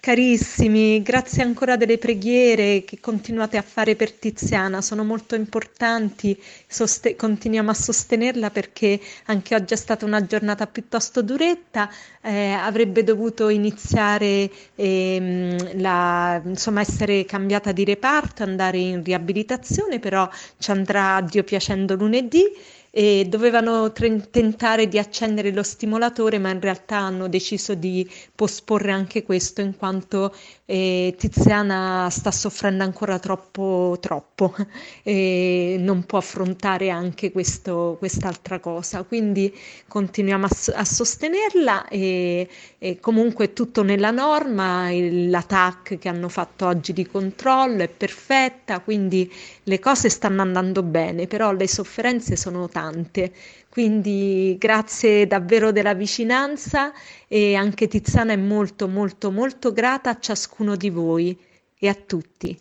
Carissimi, grazie ancora delle preghiere che continuate a fare per Tiziana, sono molto importanti, soste- continuiamo a sostenerla perché anche oggi è stata una giornata piuttosto duretta, eh, avrebbe dovuto iniziare ehm, la, insomma essere cambiata di reparto, andare in riabilitazione, però ci andrà Dio piacendo lunedì e dovevano tre- tentare di accendere lo stimolatore, ma in realtà hanno deciso di posporre anche questo in quanto eh, Tiziana sta soffrendo ancora troppo, troppo e non può affrontare anche questo, quest'altra cosa. Quindi continuiamo a, a sostenerla e, e, comunque tutto nella norma, il, la TAC che hanno fatto oggi di controllo è perfetta, quindi le cose stanno andando bene, però le sofferenze sono tante. Quindi grazie davvero della vicinanza e anche Tiziana è molto molto molto grata a ciascuno di voi e a tutti.